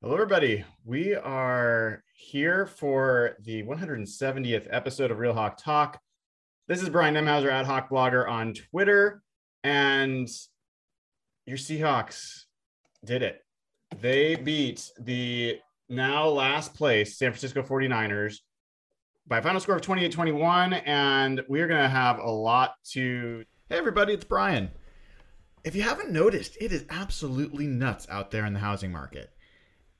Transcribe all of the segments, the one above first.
Hello, everybody. We are here for the 170th episode of Real Hawk Talk. This is Brian Nemhauser, at hawkblogger on Twitter, and your Seahawks did it. They beat the now last place San Francisco 49ers by a final score of 28 21, and we're going to have a lot to. Hey, everybody, it's Brian. If you haven't noticed, it is absolutely nuts out there in the housing market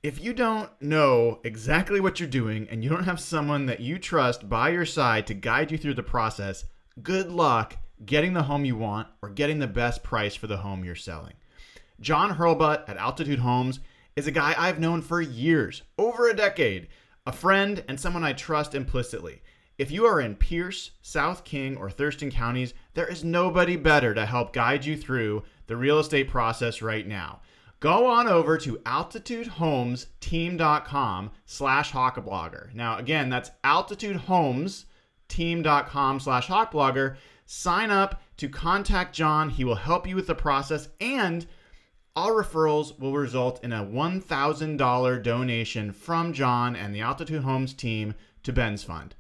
if you don't know exactly what you're doing and you don't have someone that you trust by your side to guide you through the process, good luck getting the home you want or getting the best price for the home you're selling. John Hurlbut at Altitude Homes is a guy I've known for years, over a decade, a friend and someone I trust implicitly. If you are in Pierce, South King, or Thurston counties, there is nobody better to help guide you through the real estate process right now go on over to altitudehomesteam.com slash hawkblogger. Now, again, that's altitudehomesteam.com slash hawkblogger. Sign up to contact John. He will help you with the process and all referrals will result in a $1,000 donation from John and the Altitude Homes team to Ben's Fund.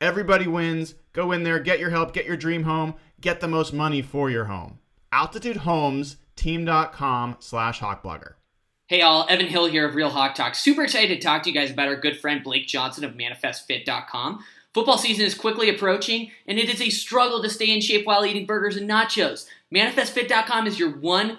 Everybody wins. Go in there, get your help, get your dream home, get the most money for your home. Altitude Homes team.com slash hawkblogger. Hey all, Evan Hill here of Real Hawk Talk. Super excited to talk to you guys about our good friend Blake Johnson of ManifestFit.com. Football season is quickly approaching, and it is a struggle to stay in shape while eating burgers and nachos. ManifestFit.com is your one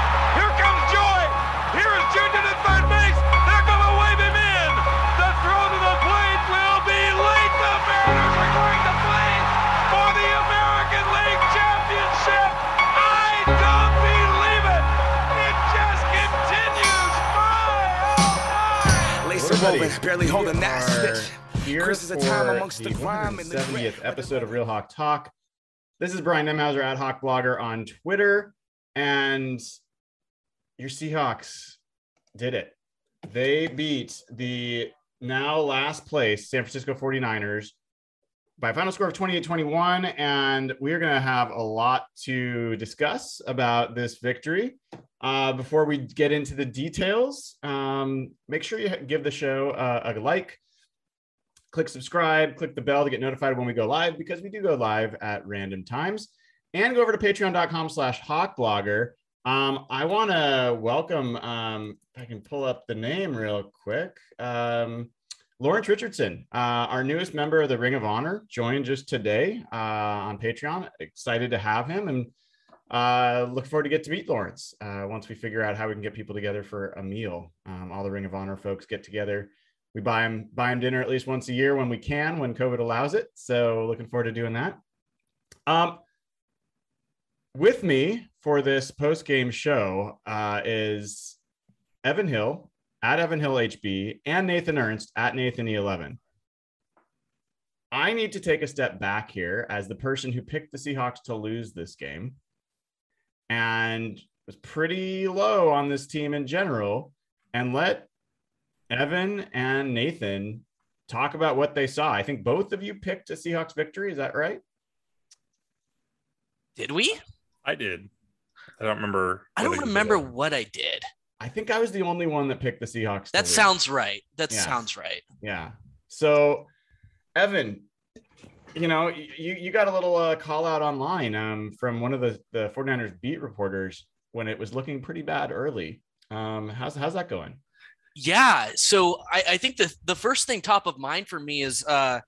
My, my. Lace are woven, barely holding that stitch. Here Chris is a time amongst the the grime and the 170th episode of Real Hawk Talk. This is Brian Nemhauser, at hawkblogger on Twitter, and your Seahawks did it. They beat the now last place San Francisco 49ers by a final score of 28 21. And we're going to have a lot to discuss about this victory. Uh, before we get into the details, um, make sure you give the show uh, a like, click subscribe, click the bell to get notified when we go live because we do go live at random times. And go over to patreon.com slash hawkblogger. Um, I want to welcome, um, if I can pull up the name real quick, um, Lawrence Richardson, uh, our newest member of the Ring of Honor, joined just today uh, on Patreon. Excited to have him and uh, look forward to get to meet Lawrence uh, once we figure out how we can get people together for a meal. Um, all the Ring of Honor folks get together. We buy him buy him dinner at least once a year when we can, when COVID allows it. So looking forward to doing that. Um, with me for this post game show uh, is Evan Hill at Evan Hill HB and Nathan Ernst at Nathan E11. I need to take a step back here as the person who picked the Seahawks to lose this game and was pretty low on this team in general and let Evan and Nathan talk about what they saw. I think both of you picked a Seahawks victory. Is that right? Did we? I did. I don't remember. I don't remember what I did. I think I was the only one that picked the Seahawks. That sounds right. That Yeah. sounds right. Yeah. So, Evan, you know, you, you got a little uh, call out online um, from one of the, the 49ers beat reporters when it was looking pretty bad early. Um, how's, how's that going? Yeah. So I, I think the the first thing top of mind for me is uh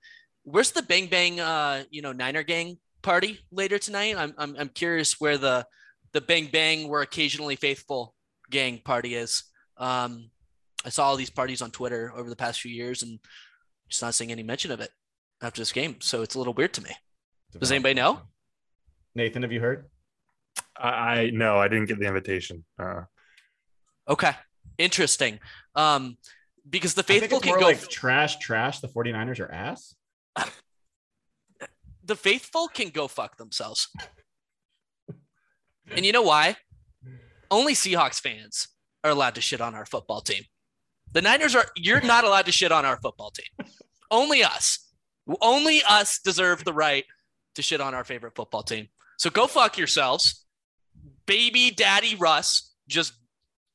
where's the Bang Bang uh you know Niner gang party later tonight? I'm I'm, I'm curious where the the Bang Bang we're occasionally faithful gang party is. Um I saw all these parties on Twitter over the past few years and just not seeing any mention of it after this game. So it's a little weird to me. Does anybody know? Nathan, have you heard? I, I no, I didn't get the invitation. Uh, Okay. Interesting. Um, because the faithful can more go. like trash, trash. The 49ers are ass. the faithful can go fuck themselves. And you know why? Only Seahawks fans are allowed to shit on our football team. The Niners are, you're not allowed to shit on our football team. Only us. Only us deserve the right to shit on our favorite football team. So go fuck yourselves. Baby daddy Russ just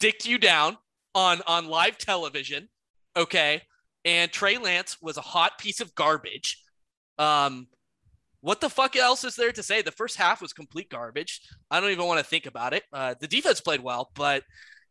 dicked you down on, on live television. Okay. And Trey Lance was a hot piece of garbage. Um, what the fuck else is there to say? The first half was complete garbage. I don't even want to think about it. Uh, the defense played well, but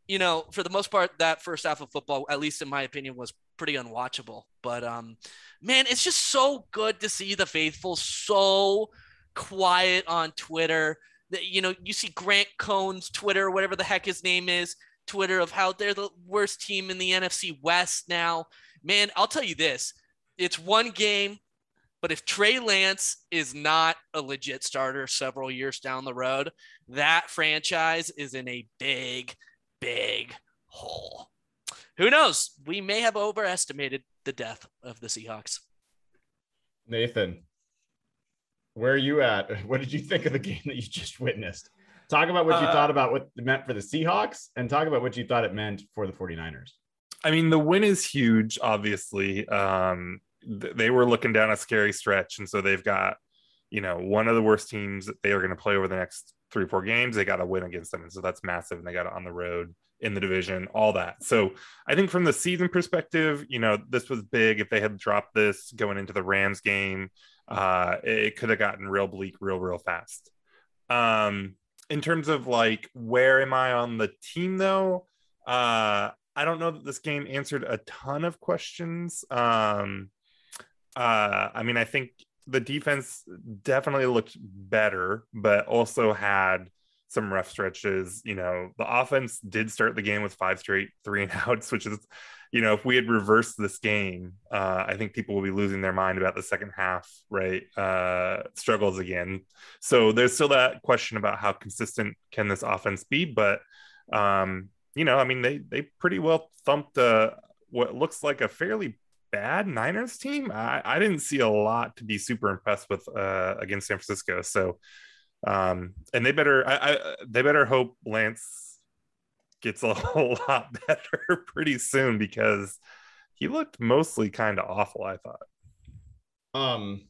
you know, for the most part, that first half of football, at least in my opinion, was pretty unwatchable. But um, man, it's just so good to see the faithful so quiet on Twitter. That you know, you see Grant Cohn's Twitter, whatever the heck his name is, Twitter of how they're the worst team in the NFC West now. Man, I'll tell you this: it's one game but if Trey Lance is not a legit starter several years down the road, that franchise is in a big, big hole. Who knows? We may have overestimated the death of the Seahawks. Nathan, where are you at? What did you think of the game that you just witnessed? Talk about what you Uh, thought about what it meant for the Seahawks and talk about what you thought it meant for the 49ers. I mean, the win is huge, obviously. Um, th- they were looking down a scary stretch. And so they've got, you know, one of the worst teams that they are going to play over the next three, four games. They got to win against them. And so that's massive. And they got it on the road in the division, all that. So I think from the season perspective, you know, this was big. If they had dropped this going into the Rams game, uh, it could have gotten real bleak real, real fast. Um, in terms of like, where am I on the team though? Uh, I don't know that this game answered a ton of questions. Um, uh, I mean, I think the defense definitely looked better, but also had some rough stretches. You know, the offense did start the game with five straight three and outs, which is, you know, if we had reversed this game, uh, I think people will be losing their mind about the second half, right? Uh, struggles again. So there's still that question about how consistent can this offense be, but um, you know, I mean, they they pretty well thumped uh, what looks like a fairly bad Niners team. I, I didn't see a lot to be super impressed with uh, against San Francisco. So, um, and they better I, I they better hope Lance gets a whole lot better pretty soon because he looked mostly kind of awful. I thought. Um,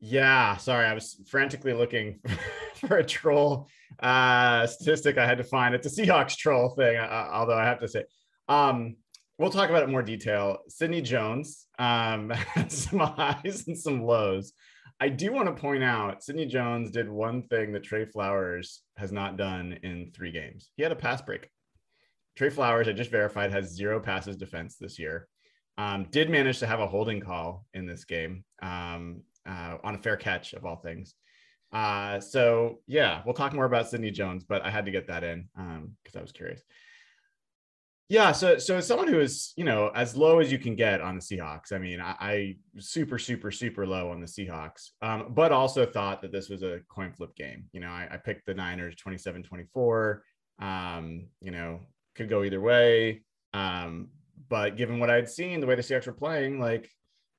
yeah, sorry, I was frantically looking for a troll uh, statistic I had to find. It's a Seahawks troll thing, uh, although I have to say, um, we'll talk about it more detail. Sidney Jones um, some highs and some lows. I do want to point out Sidney Jones did one thing that Trey Flowers has not done in three games. He had a pass break. Trey Flowers, I just verified, has zero passes defense this year. Um, did manage to have a holding call in this game um, uh, on a fair catch of all things. Uh, so yeah, we'll talk more about Sidney Jones, but I had to get that in because I was curious. Yeah, so so as someone who is you know as low as you can get on the Seahawks, I mean, I, I super super super low on the Seahawks, um, but also thought that this was a coin flip game. You know, I, I picked the Niners 27-24. Um, you know, could go either way. Um, but given what I'd seen, the way the Seahawks were playing, like,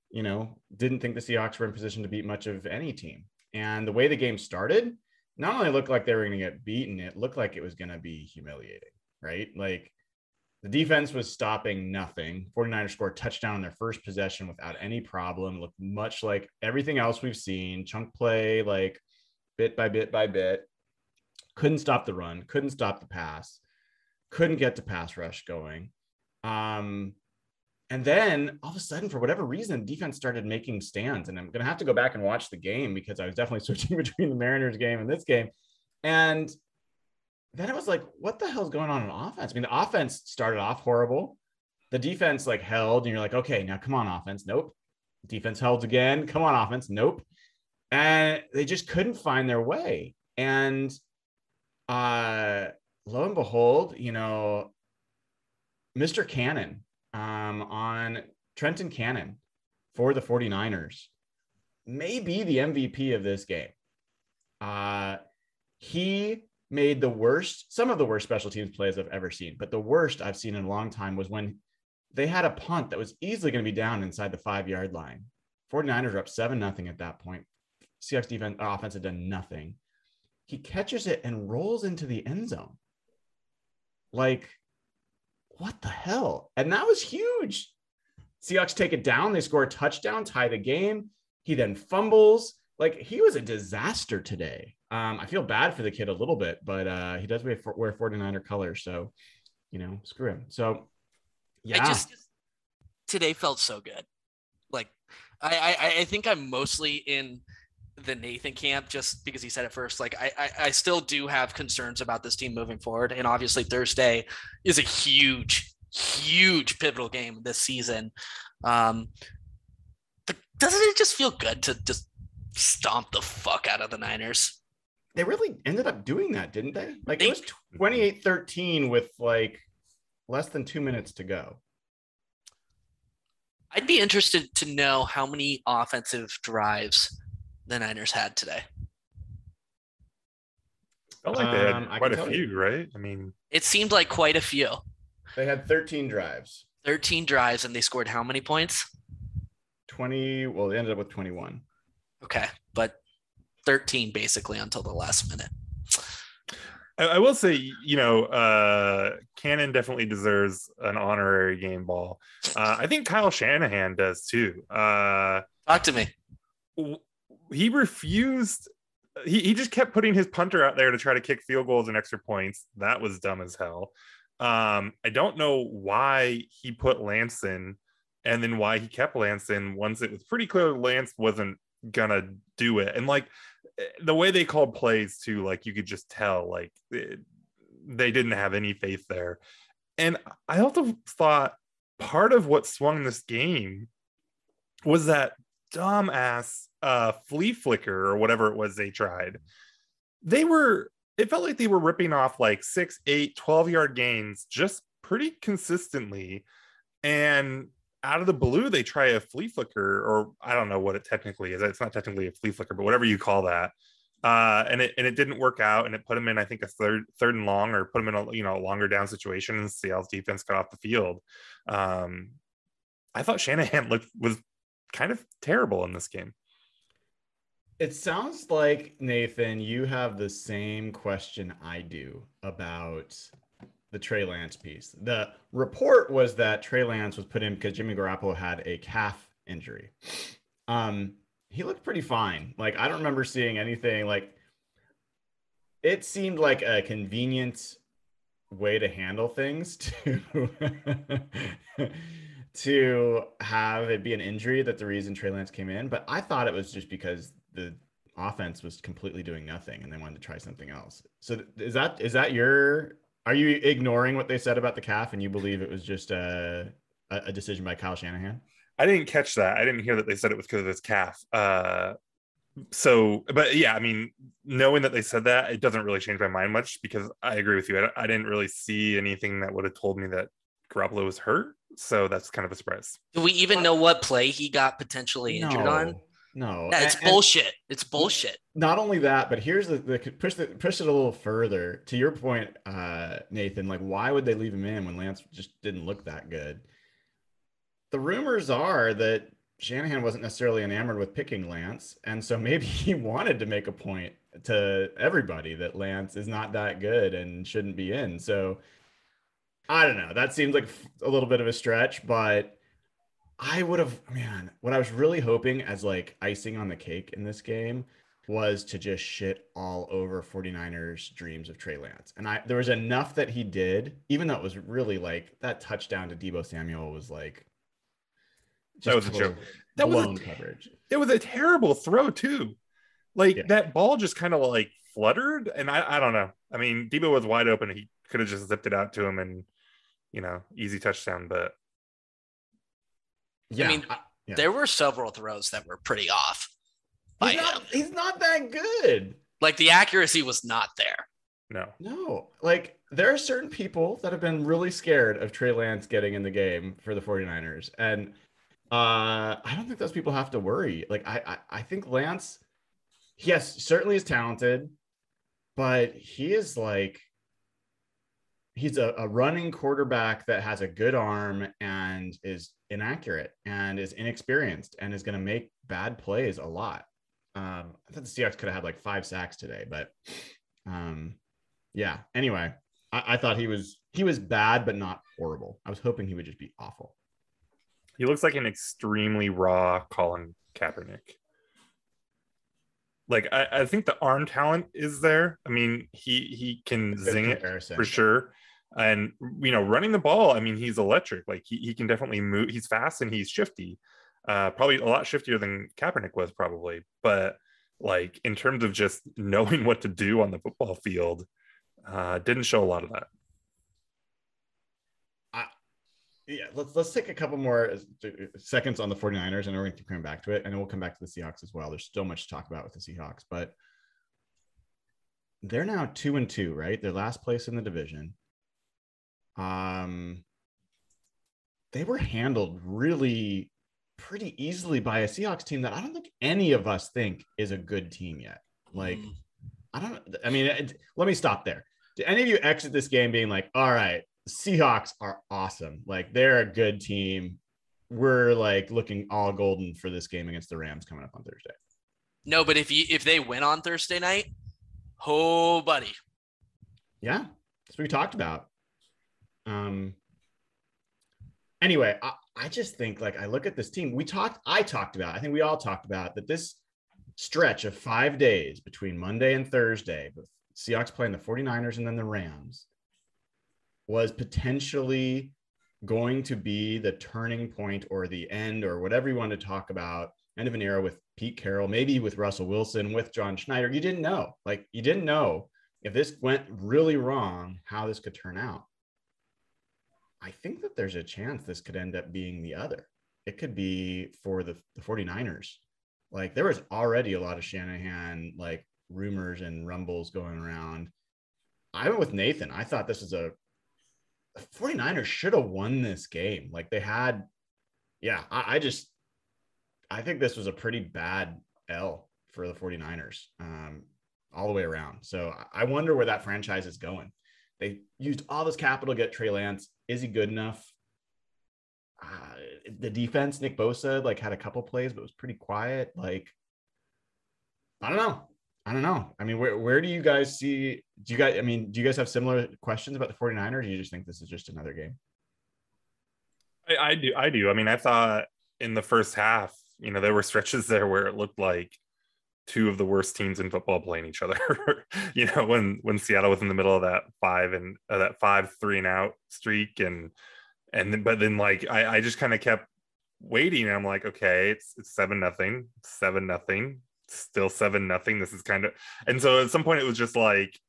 you know, didn't think the Seahawks were in position to beat much of any team. And the way the game started, not only looked like they were going to get beaten, it looked like it was going to be humiliating, right? Like the defense was stopping nothing. 49ers scored touchdown on their first possession without any problem. Looked much like everything else we've seen. Chunk play, like bit by bit by bit. Couldn't stop the run, couldn't stop the pass, couldn't get the pass rush going. Um, and then all of a sudden, for whatever reason, defense started making stands. And I'm going to have to go back and watch the game because I was definitely switching between the Mariners game and this game. And then it was like, what the hell's going on in offense? I mean, the offense started off horrible. The defense like held, and you're like, okay, now come on, offense. Nope. Defense held again. Come on, offense. Nope. And they just couldn't find their way. And uh lo and behold, you know, Mr. Cannon um, on Trenton Cannon for the 49ers may be the MVP of this game. Uh, he made the worst, some of the worst special teams plays I've ever seen, but the worst I've seen in a long time was when they had a punt that was easily going to be down inside the five yard line. 49ers were up 7 nothing at that point. Seahawks defense offense had done nothing. He catches it and rolls into the end zone. Like, what the hell? And that was huge. Seahawks take it down. They score a touchdown, tie the game. He then fumbles. Like he was a disaster today. Um, I feel bad for the kid a little bit, but uh, he does wear, wear 49er colors. So, you know, screw him. So, yeah. I just today felt so good. Like I, I I think I'm mostly in the Nathan camp just because he said it first. Like I, I I still do have concerns about this team moving forward, and obviously Thursday is a huge, huge pivotal game this season. Um, but doesn't it just feel good to just stomp the fuck out of the Niners? they really ended up doing that, didn't they? Like They- it was 28 13 with like less than two minutes to go. I'd be interested to know how many offensive drives the Niners had today. Felt like they Um, had I quite a tell you. few, right? I mean, It seemed like quite a few. They had 13 drives, 13 drives and they scored how many points? 20. Well, they ended up with 21. Okay, but 13 basically until the last minute. I, I will say, you know, uh, Cannon definitely deserves an honorary game ball. Uh, I think Kyle Shanahan does too. Uh, Talk to me. he refused. He, he just kept putting his punter out there to try to kick field goals and extra points. That was dumb as hell. Um, I don't know why he put Lance in and then why he kept Lance in once it was pretty clear Lance wasn't gonna do it. And like the way they called plays too, like you could just tell, like they didn't have any faith there. And I also thought part of what swung this game was that dumbass uh flea flicker or whatever it was they tried. They were it felt like they were ripping off like six, eight, 12 yard gains just pretty consistently. And out of the blue, they try a flea flicker, or I don't know what it technically is. It's not technically a flea flicker, but whatever you call that. Uh, and it and it didn't work out, and it put him in, I think, a third third and long, or put him in a you know a longer down situation, and Seattle's defense got off the field. Um, I thought Shanahan looked was kind of terrible in this game. It sounds like, Nathan, you have the same question I do about the Trey Lance piece. The report was that Trey Lance was put in because Jimmy Garoppolo had a calf injury. Um, he looked pretty fine. Like, I don't remember seeing anything like it seemed like a convenient way to handle things to to have it be an injury that the reason Trey Lance came in, but I thought it was just because the offense was completely doing nothing and they wanted to try something else. So is that is that your are you ignoring what they said about the calf and you believe it was just a a, a decision by Kyle Shanahan? I didn't catch that. I didn't hear that they said it was because of his calf. Uh, so, but yeah, I mean, knowing that they said that, it doesn't really change my mind much because I agree with you. I, I didn't really see anything that would have told me that Garoppolo was hurt. So that's kind of a surprise. Do we even know what play he got potentially injured on? No. It's and- bullshit. It's bullshit. not only that, but here's the, the push the push it a little further to your point, uh, Nathan. Like, why would they leave him in when Lance just didn't look that good? The rumors are that Shanahan wasn't necessarily enamored with picking Lance, and so maybe he wanted to make a point to everybody that Lance is not that good and shouldn't be in. So I don't know. That seems like a little bit of a stretch, but I would have, man, what I was really hoping as like icing on the cake in this game was to just shit all over 49ers dreams of Trey Lance. And I there was enough that he did, even though it was really like that touchdown to Deebo Samuel was like That was a total joke. That was a coverage. It was a terrible throw too. Like Yeah. that ball just kind of like fluttered, and I, I don't know. I mean, Deebo was wide open. He could have just zipped it out to him, and you know, easy touchdown. But Yeah. mean, I- Yeah. There were several throws that were pretty off by he's, him. not, he's not that good. Like the accuracy was not there. no, No, like there are certain people that have been really scared of Trey Lance getting in the game for the 49ers. And uh, I don't think those people have to worry. Like, I, I, I think Lance, yes, certainly is talented, but he is like, he's a, a running quarterback that has a good arm and is inaccurate and is inexperienced and is going to make bad plays a lot. Um, I thought the Seahawks could have had like five sacks today, but um, yeah. Anyway, I, I thought he was he was bad, but not horrible. I was hoping he would just be awful. He looks like an extremely raw Colin Kaepernick. Like I, I think the arm talent is there. I mean, he he can Good zing it for sure. And you know, running the ball, I mean, he's electric. Like he, he can definitely move. He's fast and he's shifty. Uh, probably a lot shiftier than Kaepernick was, probably. But like in terms of just knowing what to do on the football field, uh, didn't show a lot of that. yeah, let's let's take a couple more uh, seconds on the 49ers and we're going to keep coming back to it. And we'll come back to the Seahawks as well. There's still much to talk about with the Seahawks, but they're now two and two, right? They're last place in the division. Um, they were handled really pretty easily by a Seahawks team that I don't think any of us think is a good team yet. Like, Mm. I don't, I mean, it, let me stop there. Do any of you exit this game being like, all right, Seahawks are awesome. Like, they're a good team. We're like looking all golden for this game against the Rams coming up on Thursday. No, but if you if they win on Thursday night, oh buddy. Yeah, that's what we talked about. Um. Anyway, I, I just think like I look at this team. We talked. I talked about. I think we all talked about that. This stretch of five days between Monday and Thursday, with Seahawks playing the 49ers and then the Rams, was potentially going to be the turning point or the end or whatever you want to talk about. End of an era with Pete Carroll, maybe with Russell Wilson, with John Schneider. You didn't know. Like you didn't know if this went really wrong, how this could turn out. I think that there's a chance this could end up being the other. It could be for the, the 49ers. Like there was already a lot of Shanahan like rumors and rumbles going around. I went with Nathan. I thought this was a the 49ers should have won this game. Like they had, yeah, I, I just I think this was a pretty bad L for the 49ers um, all the way around. So I wonder where that franchise is going. They used all this capital to get Trey Lance. Is he good enough? Uh, the defense, Nick Bosa, like had a couple plays, but was pretty quiet. Like, I don't know. I don't know. I mean, where, where do you guys see? Do you guys, I mean, do you guys have similar questions about the 49ers? Or do you just think this is just another game? I, I do. I do. I mean, I thought in the first half, you know, there were stretches there where it looked like two of the worst teams in football playing each other. you know, when when Seattle was in the middle of that five and uh, that five three and out streak, and and then, but then like I, I just kind of kept waiting. I'm like, okay, it's it's seven nothing, seven nothing, still seven nothing. This is kind of, and so at some point it was just like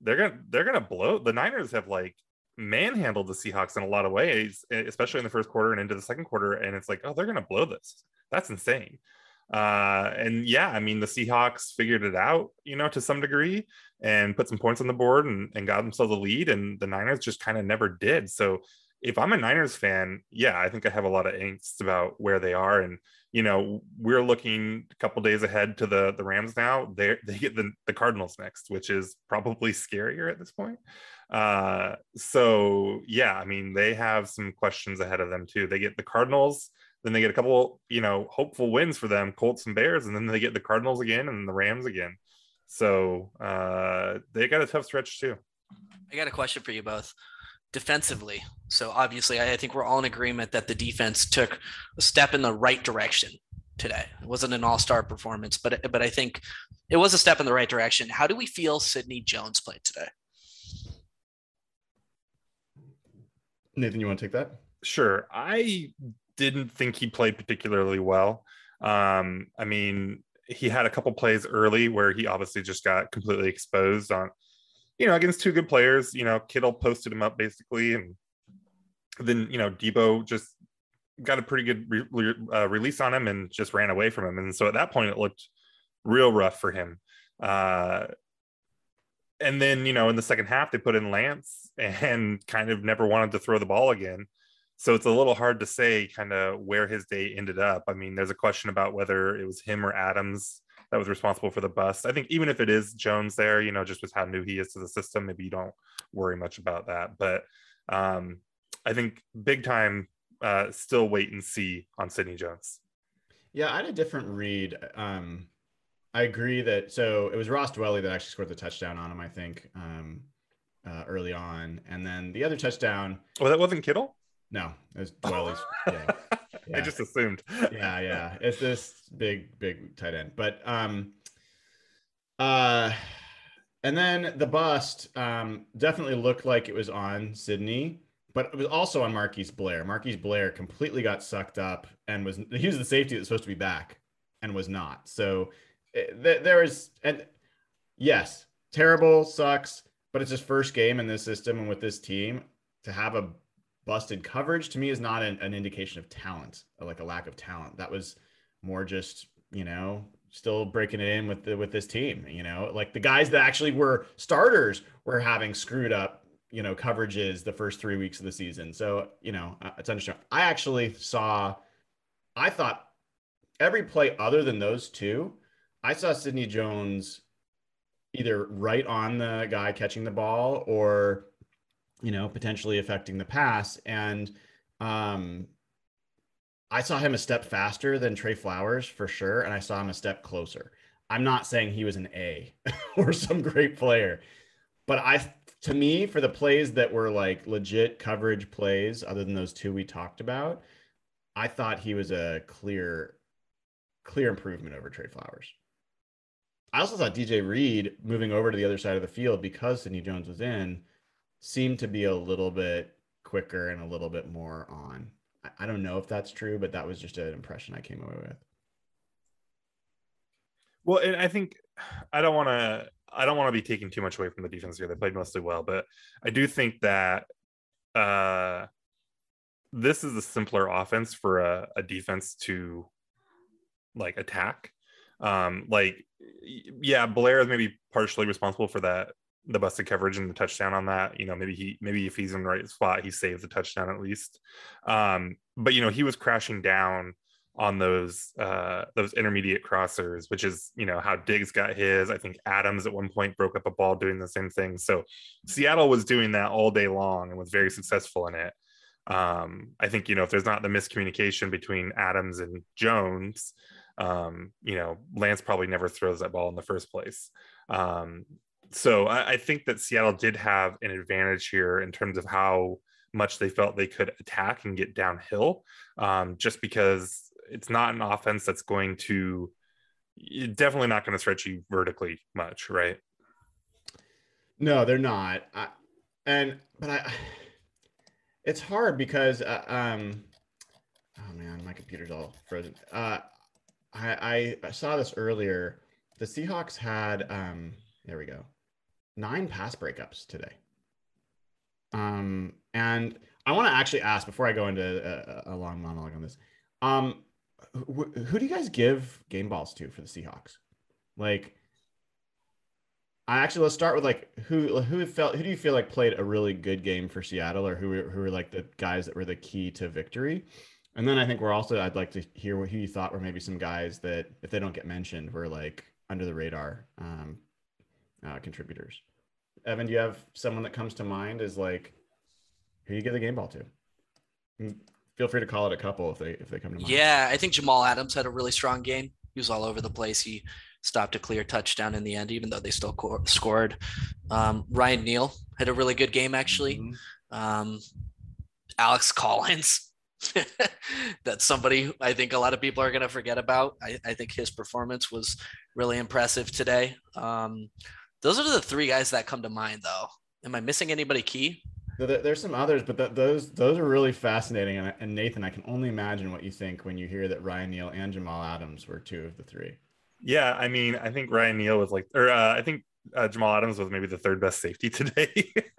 they're gonna they're gonna blow. The Niners have like manhandled the Seahawks in a lot of ways, especially in the first quarter and into the second quarter. And it's like, oh, they're to blow this. That's insane. Uh, and yeah, I mean, the Seahawks figured it out, you know, to some degree and put some points on the board and, and got themselves a lead. And the Niners just kind of never did. So if I'm a Niners fan, yeah, I think I have a lot of angst about where they are. And, you know, we're looking a couple days ahead to the, the Rams now. They they get the, the Cardinals next, which is probably scarier at this point. Uh, so yeah, I mean, they have some questions ahead of them too. They get the Cardinals, then they get a couple, you know, hopeful wins for them, Colts and Bears, and then they get the Cardinals again and the Rams again. So uh, they got a tough stretch too. I got a question for you both. Defensively, so obviously, I I think we're all in agreement that the defense took a step in the right direction today. It wasn't an all-star performance, but but I think it was a step in the right direction. How do we feel Sidney Jones played today? Nathan, you want to take that? Sure. I didn't think he played particularly well. Um, I mean, he had a couple plays early where he obviously just got completely exposed on, you know, against two good players. You know, Kittle posted him up basically, and then you know Deebo just got a pretty good re- uh, release on him and just ran away from him. And so at that point, it looked real rough for him. Uh, and then you know in the second half they put in Lance and kind of never wanted to throw the ball again. So it's a little hard to say kind of where his day ended up. I mean, there's a question about whether it was him or Adams that was responsible for the bust. I think even if it is Jones there, you know, just with how new he is to the system, maybe you don't worry much about that. But um, I think big time, uh, still wait and see on Sidney Jones. Yeah, I had a different read. Um, I agree that so it was Ross Dwelley that actually scored the touchdown on him, I think, um, uh, early on, and then the other touchdown. Oh, that wasn't Kittle. No, it was Dwelley's. yeah, I just assumed. yeah, yeah. It's this big, big tight end, but um, uh, and then the bust um definitely looked like it was on Sidney, but it was also on Marquise Blair. Marquise Blair completely got sucked up and was he was the safety that's supposed to be back and was not. So eh, th- there is and yes, terrible, sucks, but it's his first game in this system and with this team to have a busted coverage to me is not an, an indication of talent, like a lack of talent. That was more just you know still breaking it in with the, with this team. You know, like the guys that actually were starters were having screwed up you know coverages the first three weeks of the season. So you know uh, it's understandable. I actually saw, I thought every play other than those two, I saw Sidney Jones either right on the guy catching the ball or you know potentially affecting the pass and um I saw him a step faster than Trey Flowers for sure and I saw him a step closer. I'm not saying he was an A or some great player, but I to me for the plays that were like legit coverage plays other than those two we talked about, I thought he was a clear clear improvement over Trey Flowers. I also thought DJ Reed moving over to the other side of the field because Sidney Jones was in seemed to be a little bit quicker and a little bit more on. I, don't know if that's true, but that was just an impression I came away with. Well, and I think I don't want to I don't want to be taking too much away from the defense here. They played mostly well, but I do think that uh this is a simpler offense for a, a defense to like attack. Um like yeah, Blair is maybe partially responsible for that the busted coverage and the touchdown on that. You know, maybe he maybe if he's in the right spot, he saves the touchdown at least. Um, but you know, he was crashing down on those uh those intermediate crossers, which is you know how Diggs got his. I think Adams at one point broke up a ball doing the same thing. So Seattle was doing that all day long and was very successful in it. Um, I think you know if there's not the miscommunication between Adams and Jones, um, you know Lance probably never throws that ball in the first place. Um, so I, I, think that Seattle did have an advantage here in terms of how much they felt they could attack and get downhill, um, just because it's not an offense that's going to definitely not going to stretch you vertically much, right? No, they're not. I, and but I, it's hard because uh, um, oh man, my computer's all frozen. Uh, I I saw this earlier. The Seahawks had um, there we go nine pass breakups today. Um, and I want to actually ask before I go into a, a long monologue on this. Um, wh- who do you guys give game balls to for the Seahawks? Like, I actually let's start with like who who felt who do you feel like played a really good game for Seattle or who were, who were like the guys that were the key to victory? And then I think we're also I'd like to hear what who you thought were maybe some guys that if they don't get mentioned were like under the radar um, uh, contributors. Evan, do you have someone that comes to mind as like who you give the game ball to? Mm, feel free to call it a couple if they if they come to mind. Yeah, I think Jamal Adams had a really strong game. He was all over the place. He stopped a clear touchdown in the end, even though they still co- scored. Um, Ryan Neal had a really good game actually. Mm-hmm. Um, Alex Collins, that's somebody I think a lot of people are going to forget about. I, I, think his performance was really impressive today. Um, those are the three guys that come to mind, though. Am I missing anybody key? There's some others, but th- those those are really fascinating. And, and, Nathan, I can only imagine what you think when you hear that Ryan Neal and Jamal Adams were two of the three. Yeah, I mean, I think Ryan Neal was like, or uh, I think uh, Jamal Adams was maybe the third best safety today.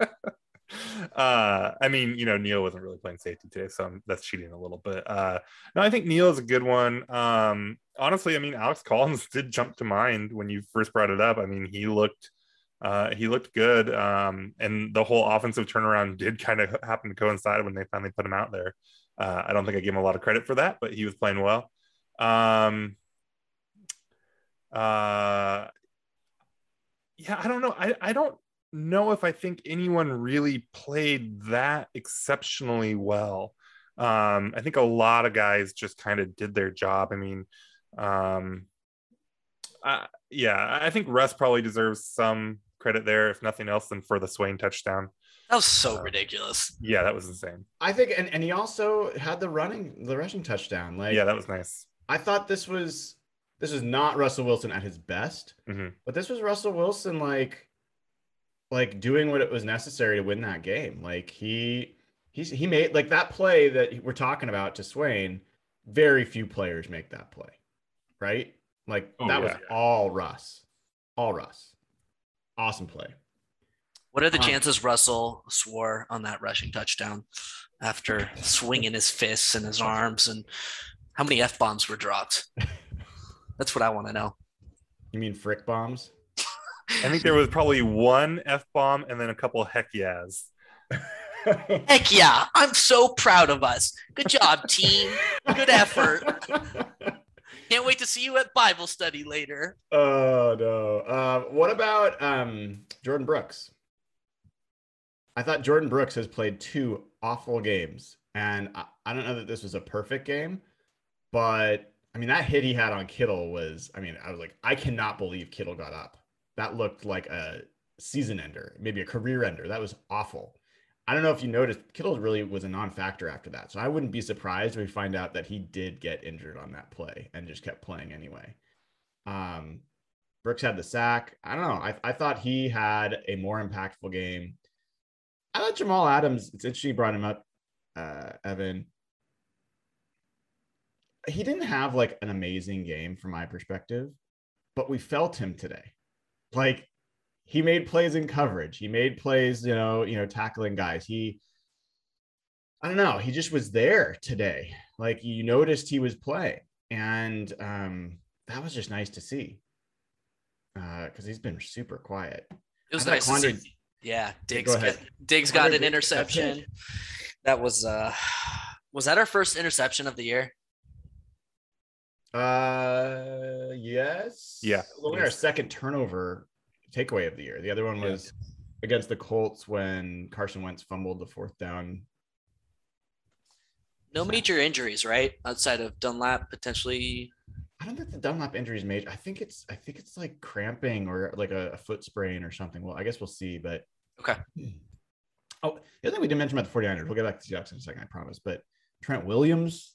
uh, I mean, you know, Neal wasn't really playing safety today, so I'm, that's cheating a little bit. Uh, no, I think Neal is a good one. Um, honestly, I mean, Alex Collins did jump to mind when you first brought it up. I mean, he looked uh, he looked good, um, and the whole offensive turnaround did kind of happen to coincide when they finally put him out there. Uh, I don't think I gave him a lot of credit for that, but he was playing well. Um, uh, yeah, I don't know. I, I don't know if I think anyone really played that exceptionally well. Um, I think a lot of guys just kind of did their job. I mean, um, yeah, I think Russ probably deserves some credit there, if nothing else, than for the Swain touchdown. That was so Uh, ridiculous. Yeah, that was insane. I think, and, and he also had the running, the rushing touchdown. Like, Yeah, that was nice. I thought this was this was not Russell Wilson at his best, Mhm. but this was Russell Wilson like like doing what it was necessary to win that game. Like he he's he made like that play that we're talking about to Swain. Very few players make that play, right? Like Oh, that was all Russ, all Russ. Awesome play. What are the Um, chances Russell swore on that rushing touchdown after swinging his fists and his arms? And how many F bombs were dropped? That's what I want to know. You mean frick bombs? I think there was probably one F bomb and then a couple heck yeahs. Heck yeah. I'm so proud of us. Good job, team. Good effort. Can't wait to see you at Bible study later. Oh no. Uh, what about um, Jordyn Brooks? I thought Jordyn Brooks has played two awful games, and I, I don't know that this was a perfect game, but I mean that hit he had on Kittle was. I mean, I was like, I cannot believe Kittle got up. That looked like a season ender, maybe a career ender. That was awful. I don't know if you noticed, Kittle really was a non-factor after that, so I wouldn't be surprised if we find out that he did get injured on that play and just kept playing anyway. Um, Brooks had the sack. I don't know. I, I thought he had a more impactful game. I thought Jamal Adams, it's interesting you brought him up, uh, Evan. He didn't have like an amazing game from my perspective, but we felt him today. Like he made plays in coverage. He made plays, you know, you know, tackling guys. He I don't know, he just was there today. Like you noticed he was playing. And um that was just nice to see. Uh, because he's been super quiet. It was I thought nice to see. Yeah, Diggs. go ahead. Got, Diggs got an interception. That was uh was that our first interception of the year? Uh, yes. Yeah. Only our Yes. second turnover takeaway of the year. The other one Yeah. was against the Colts when Carson Wentz fumbled the fourth down. No major injuries, right? Outside of Dunlap potentially. I don't think the Dunlap injury is major. I think it's I think it's like cramping or like a, a foot sprain or something. Well, I guess we'll see. But Okay. Hmm. Oh, the other thing we didn't mention about the 49ers, we'll get back to Seahawks in a second, I promise. But Trent Williams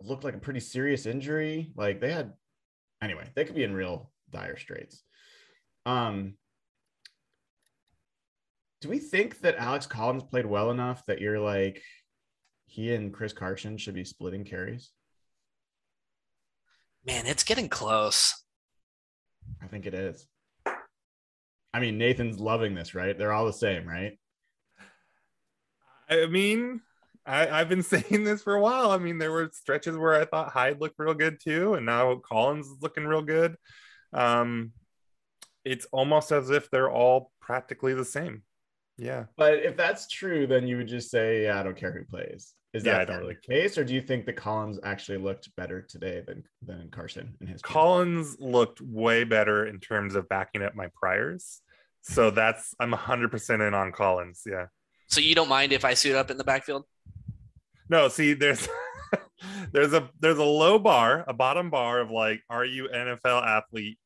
looked like a pretty serious injury. Like they had anyway, they could be in real dire straits. Um do we think that Alex Collins played well enough that you're like he and Chris Carson should be splitting carries? Man, it's getting close. I think it is. I mean, Nathan's loving this, right? They're all the same, right? I mean, I, I've been saying this for a while. I mean, there were stretches where I thought Hyde looked real good too, and now Collins is looking real good. Um, it's almost as if they're all practically the same. Yeah. But if that's true, then you would just say, yeah, I don't care who plays. Is Yeah, I that don't. the case, or do you think the Collins actually looked better today than than Carson in his game? Collins looked way better in terms of backing up my priors. So that's I'm 100% in on Collins. Yeah. So you don't mind if I suit up in the backfield? No, see, there's there's a there's a low bar, a bottom bar of like, are you NFL athlete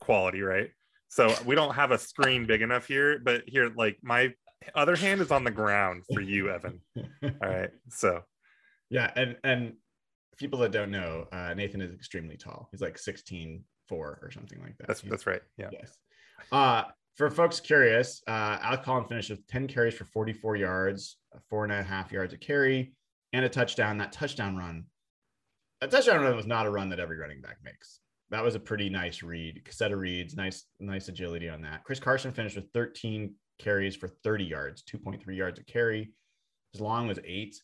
quality, right? So we don't have a screen big enough here, but here, like my other hand is on the ground for you, Evan. All right. So Yeah, and and people that don't know, uh, Nathan is extremely tall. He's like 16, 4 or something like that. that's that's right. Yeah. Yes. Uh, for folks curious, uh, Alex Collins finished with 10 carries for 44 yards, four and a half yards a carry, and a touchdown. That touchdown run, a touchdown run was not a run that every running back makes. That was a pretty nice read, set of reads, nice, nice agility on that. Chris Carson finished with 13 carries for 30 yards, 2.3 yards a carry. His long was eight.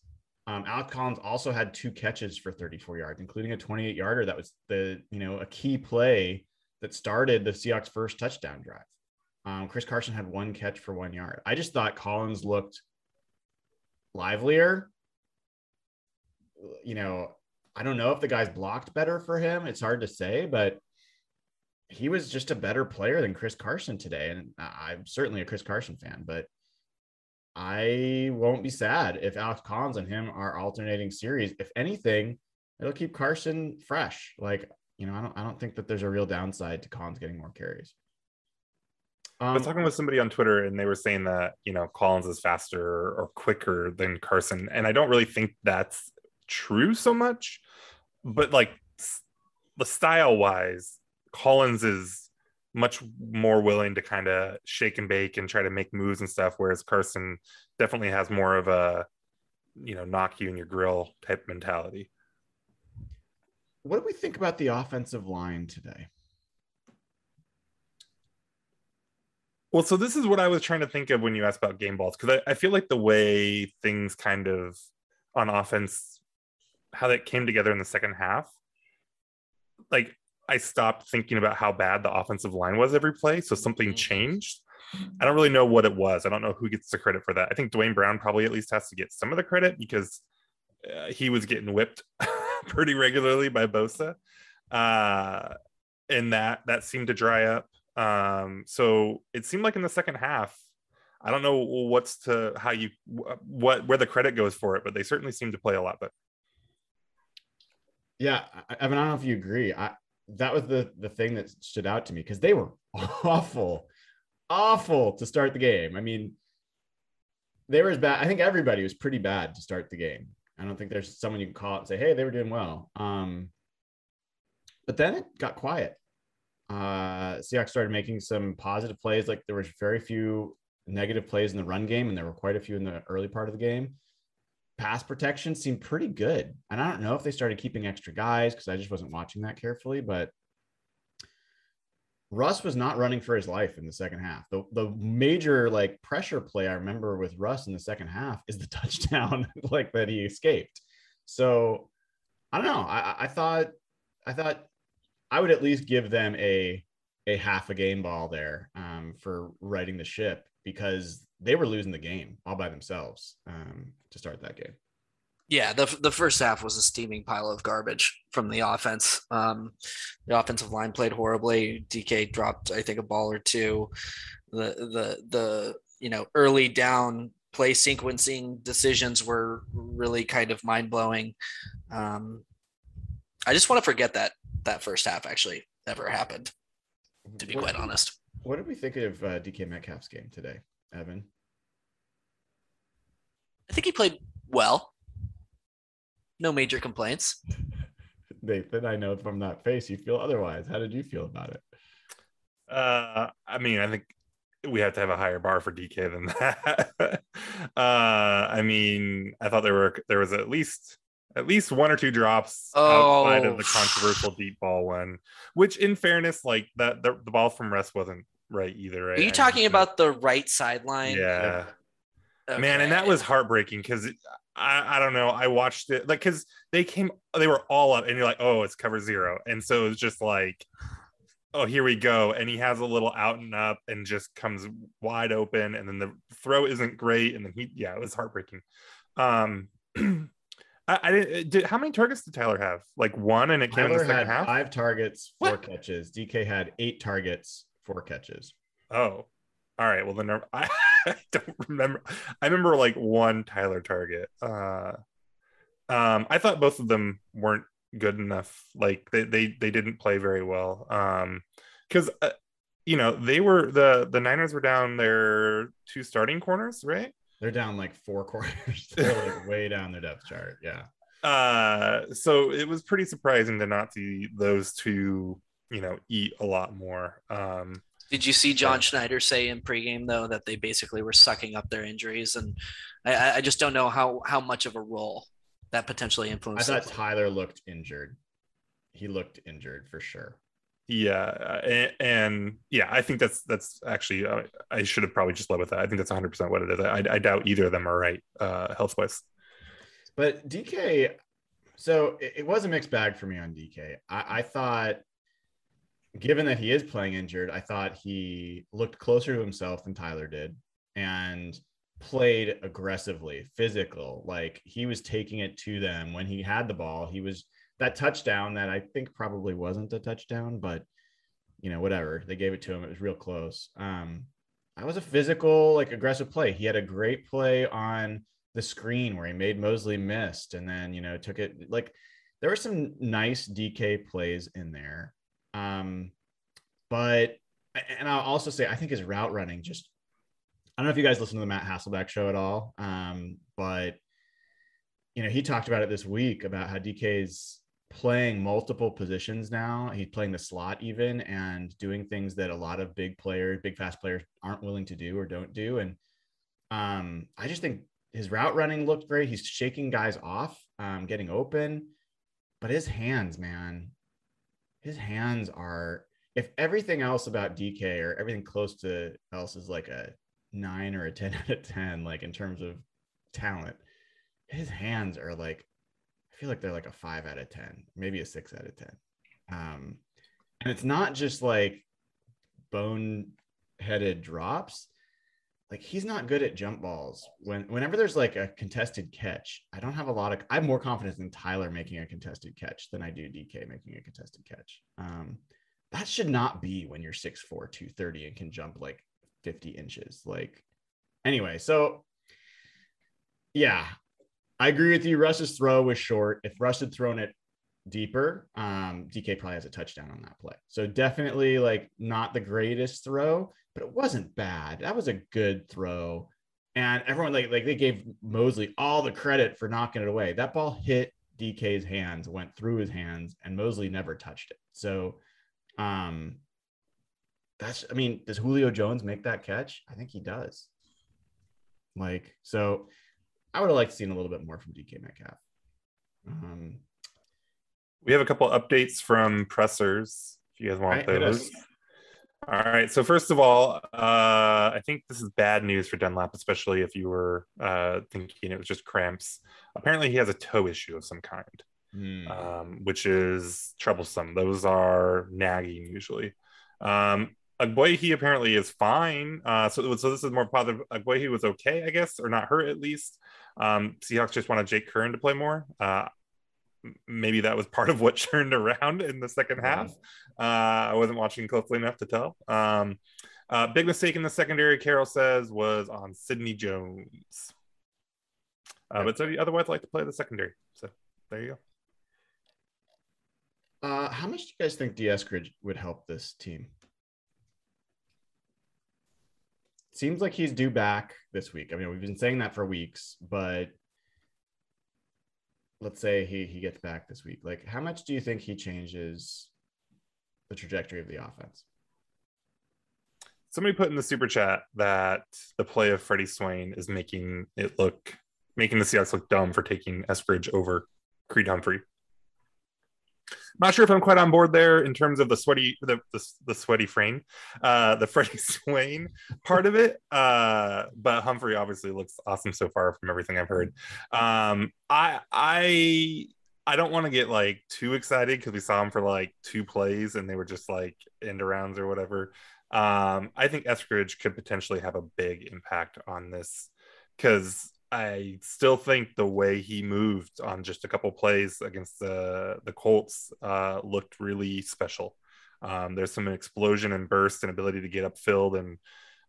Um, Alex Collins also had two catches for 34 yards, including a 28 yarder. That was the, you know, a key play that started the Seahawks' first touchdown drive. Um, Chris Carson had one catch for one yard. I just thought Collins looked livelier. You know, I don't know if the guys blocked better for him. It's hard to say, but he was just a better player than Chris Carson today. And I- I'm certainly a Chris Carson fan, but I won't be sad if Alex Collins and him are alternating series. If anything, it'll keep Carson fresh. Like you know, I don't I don't think that there's a real downside to Collins getting more carries. I Um, was talking with somebody on Twitter and they were saying that, you know, Collins is faster or quicker than Carson. And I don't really think that's true so much. But like the style wise, Collins is much more willing to kind of shake and bake and try to make moves and stuff. Whereas Carson definitely has more of a, you know, knock you in your grill type mentality. what do we think about the offensive line today? Well, so this is what I was trying to think of when you asked about game balls, because I, I feel like the way things kind of on offense, how that came together in the second half, like I stopped thinking about how bad the offensive line was every play. So something Mhm. changed. I don't really know what it was. I don't know who gets the credit for that. I think Duane Brown probably at least has to get some of the credit because uh, he was getting whipped pretty regularly by Bosa. Uh, and that that seemed to dry up. Um, so it seemed like in the second half, I don't know what's to how you what where the credit goes for it, but they certainly seem to play a lot better. Yeah, I, I don't know if you agree. I that was the the thing that stood out to me because they were awful, awful to start the game. I mean, they were as bad. I think everybody was pretty bad to start the game. I don't think there's someone you can call and say, "Hey, they were doing well." Um, but then it got quiet. Uh, Seahawks started making some positive plays. Like there was very few negative plays in the run game, and there were quite a few in the early part of the game pass protection seemed pretty good. And I don't know if they started keeping extra guys because I just wasn't watching that carefully, but Russ was not running for his life in the second half. The, the major like pressure play I remember with Russ in the second half is the touchdown like that he escaped. So I don't know. I, I thought I thought I would at least give them a a half a game ball there um, for riding the ship because they were losing the game all by themselves um, to start that game. Yeah, the the first half was a steaming pile of garbage from the offense. Um, the offensive line played horribly. DK dropped, I think, a ball or two. The the the you know early down play sequencing decisions were really kind of mind blowing. Um, I just want to forget that that first half actually ever happened. To be What- quite honest, What did we think of uh, DK Metcalf's game today, Evan? I think he played well. No major complaints. Nathan, I know from that face you feel otherwise. How did you feel about it? Uh, I mean, I think we have to have a higher bar for DK than that. uh, I mean, I thought there were there was at least at least one or two drops outside Oh. of the controversial deep ball one, which, in fairness, like that the, the ball from Russ wasn't right either. Right? Are you I talking about the right sideline? Yeah, man, and that was heartbreaking because. I, I don't know. I watched it like because they came, they were all up, and you're like, oh, it's cover zero, and so it's just like, oh, here we go. And he has a little out and up and just comes wide open. And then the throw isn't great. And then he, yeah, it was heartbreaking. Um, I, I didn't, did, how many targets did Tyler have? Like one and it came in the Tyler second had half? five targets, four What? catches. DK had eight targets, four catches. Oh, all right. Well, then I, I don't remember. I remember like one Tyler target. Uh, um, I thought both of them weren't good enough. Like they they they didn't play very well. Um, because uh, you know they were the the Niners were down their two starting corners, right? They're down like four quarters. They're like way down their depth chart. Yeah. Uh, so it was pretty surprising to not see those two, you know, eat a lot more. Um, Did you see John Schneider say in pregame though that they basically were sucking up their injuries, and I- I, I just don't know how how much of a role that potentially influenced. I influenced. thought. Tyler looked injured. He looked injured for sure. Yeah, uh, and, and yeah, I think that's that's actually uh, I should have probably just led with that. I think that's 100 percent what it is. I, I doubt either of them are right uh, health wise. But DK, so it, it was a mixed bag for me on DK. I, I thought, given that he is playing injured, I thought he looked closer to himself than Tyler did and played aggressively, physical. Like he was taking it to them when he had the ball. He was that touchdown that I think probably wasn't a touchdown, but you know, whatever. They gave it to him. It was real close. Um, that was a physical, like aggressive play. He had a great play on the screen where he made Moseley missed and then, you know, took it like there were some nice DK plays in there. Um, but and I'll also say I think his route running just I don't know if you guys listen to the Matt Hasselbeck show at all. Um, but you know, he talked about it this week about how DK's playing multiple positions now. He's playing the slot even and doing things that a lot of big players, big fast players aren't willing to do or don't do. And um, I just think his route running looked great. He's shaking guys off, um, getting open, but his hands, man, his hands are. If everything else about DK or everything close to else is like a nine or a 10 out of 10, like in terms of talent, his hands are like, feel like they're like a five out of 10, maybe a six out of 10. Um, and it's not just like bone headed drops like he's not good at jump balls. When whenever there's like a contested catch, I don't have a lot of I have more confidence in Tyler making a contested catch than I do DK making a contested catch. Um, that should not be when you're 6'4, 230 and can jump like 50 inches. Like anyway, so yeah, I agree with you. Russ's throw was short. If Russ had thrown it deeper, um, DK probably has a touchdown on that play. So definitely like not the greatest throw, but it wasn't bad. That was a good throw. And everyone like like they gave Moseley all the credit for knocking it away. That ball hit DK's hands, went through his hands, and Moseley never touched it. So um that's I mean, does Julio Jones make that catch? I think he does. Like, so I would have liked to seen a little bit more from DK Metcalf. Um, We have a couple updates from pressers. If you guys want Right, hit us. those. All right. So first of all, uh, I think this is bad news for Dunlap, especially if you were uh, thinking it was just cramps. Apparently, he has a toe issue of some kind, hmm. um, which is troublesome. Those are nagging usually. Um, Agboihi apparently is fine. Uh, so, so this is more positive. Agboihi was okay, I guess, or not hurt at least. Um, Seahawks just wanted Jake Curhan to play more. Uh, maybe that was part of what turned around in the second half. Uh, I wasn't watching closely enough to tell. Um, uh, big mistake in the secondary, Carroll says, was on Sidney Jones. Uh, but so he otherwise like to play the secondary. So there you go. Uh, how much do you guys think Dee Eskridge would help this team? Seems like he's due back this week. I mean, we've been saying that for weeks, but let's say he he gets back this week. Like, how much do you think he changes the trajectory of the offense? Somebody put in the super chat that the play of Freddie Swain is making it look, making the Seahawks look dumb for taking Eskridge over Creed Humphrey. Not sure if I'm quite on board there in terms of the sweaty, the the, the sweaty frame, uh, the Freddie Swain part of it. Uh, but Humphrey obviously looks awesome so far from everything I've heard. Um, I I I don't want to get like too excited because we saw him for like two plays and they were just like end arounds or whatever. Um, I think Eskridge could potentially have a big impact on this because I still think the way he moved on just a couple plays against the the Colts uh, looked really special. Um, there's some explosion and burst and ability to get upfield and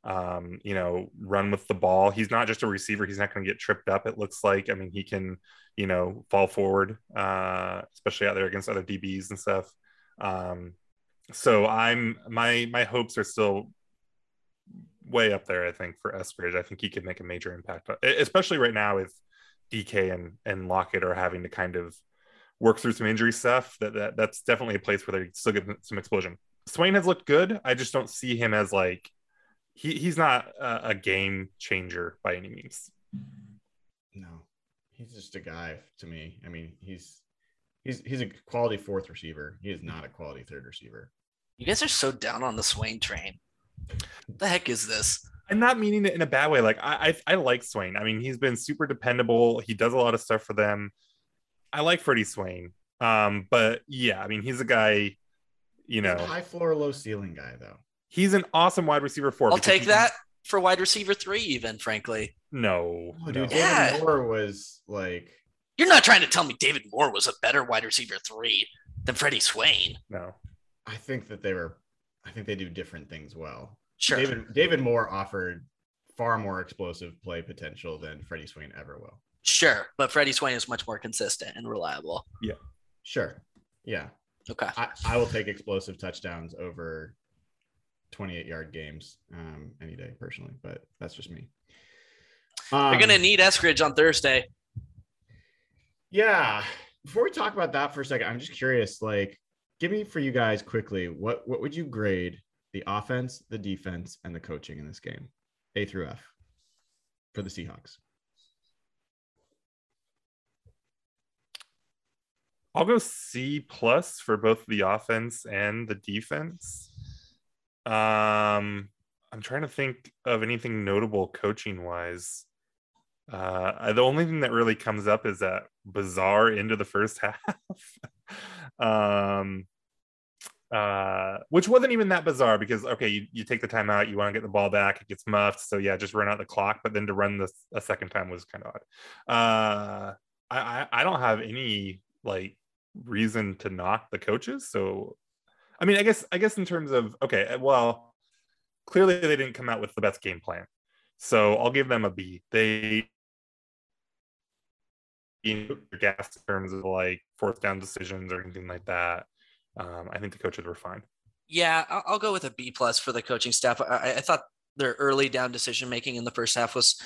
um, you know run with the ball. He's not just a receiver; he's not going to get tripped up. It looks like. I mean, he can you know fall forward, uh, especially out there against other DBs and stuff. Um, so I'm my my hopes are still way up there. I think for Eskridge, I think he could make a major impact, uh, e- especially right now with DK and and Lockett are having to kind of work through some injury stuff. That, that that's definitely a place where they still get some explosion. Swain has looked good. I just don't see him as like he, he's not a, a game changer by any means. No, he's just a guy to me. I mean, he's he's he's a quality fourth receiver. He is not a quality third receiver. You guys are so down on the Swain train. What the heck is this? I'm not meaning it in a bad way. Like I, I, I like Swain. I mean, he's been super dependable. He does a lot of stuff for them. I like Freddie Swain. Um, but yeah, I mean, he's a guy. You He's know, a high floor, low ceiling guy, though. he's an awesome wide receiver four. I'll take that for wide receiver three, even frankly. No, Oh, no. dude, Yeah. David Moore was like, You're not trying to tell me David Moore was a better wide receiver three than Freddie Swain. no. I think that they were, I think they do different things well. Sure. David David Moore offered far more explosive play potential than Freddie Swain ever will. Sure. But Freddie Swain is much more consistent and reliable. Yeah. Sure. Yeah. Okay. I, I will take explosive touchdowns over 28 yard games um, any day personally, but that's just me. Um, They're gonna need Eskridge on Thursday. Yeah. Before we talk about that for a second, I'm just curious. Like, give me for you guys quickly. What what would you grade the offense, the defense, and the coaching in this game, A through F, for the Seahawks? I'll go C plus for both the offense and the defense. Um, I'm trying to think of anything notable coaching wise. Uh, the only thing that really comes up is that bizarre into the first half. Um, uh, which wasn't even that bizarre because okay, you, you take the time out, you want to get the ball back, it gets muffed, so yeah, just run out the clock. But then to run this a second time was kind of odd. Uh, I, I I don't have any like reason to knock the coaches, so I mean, I guess I guess in terms of okay, well, clearly they didn't come out with the best game plan, so I'll give them a B. They gas in terms of like fourth down decisions or anything like that. Um, I think the coaches were fine. Yeah, I'll, I'll go with a B plus for the coaching staff. I, I thought their early down decision making in the first half was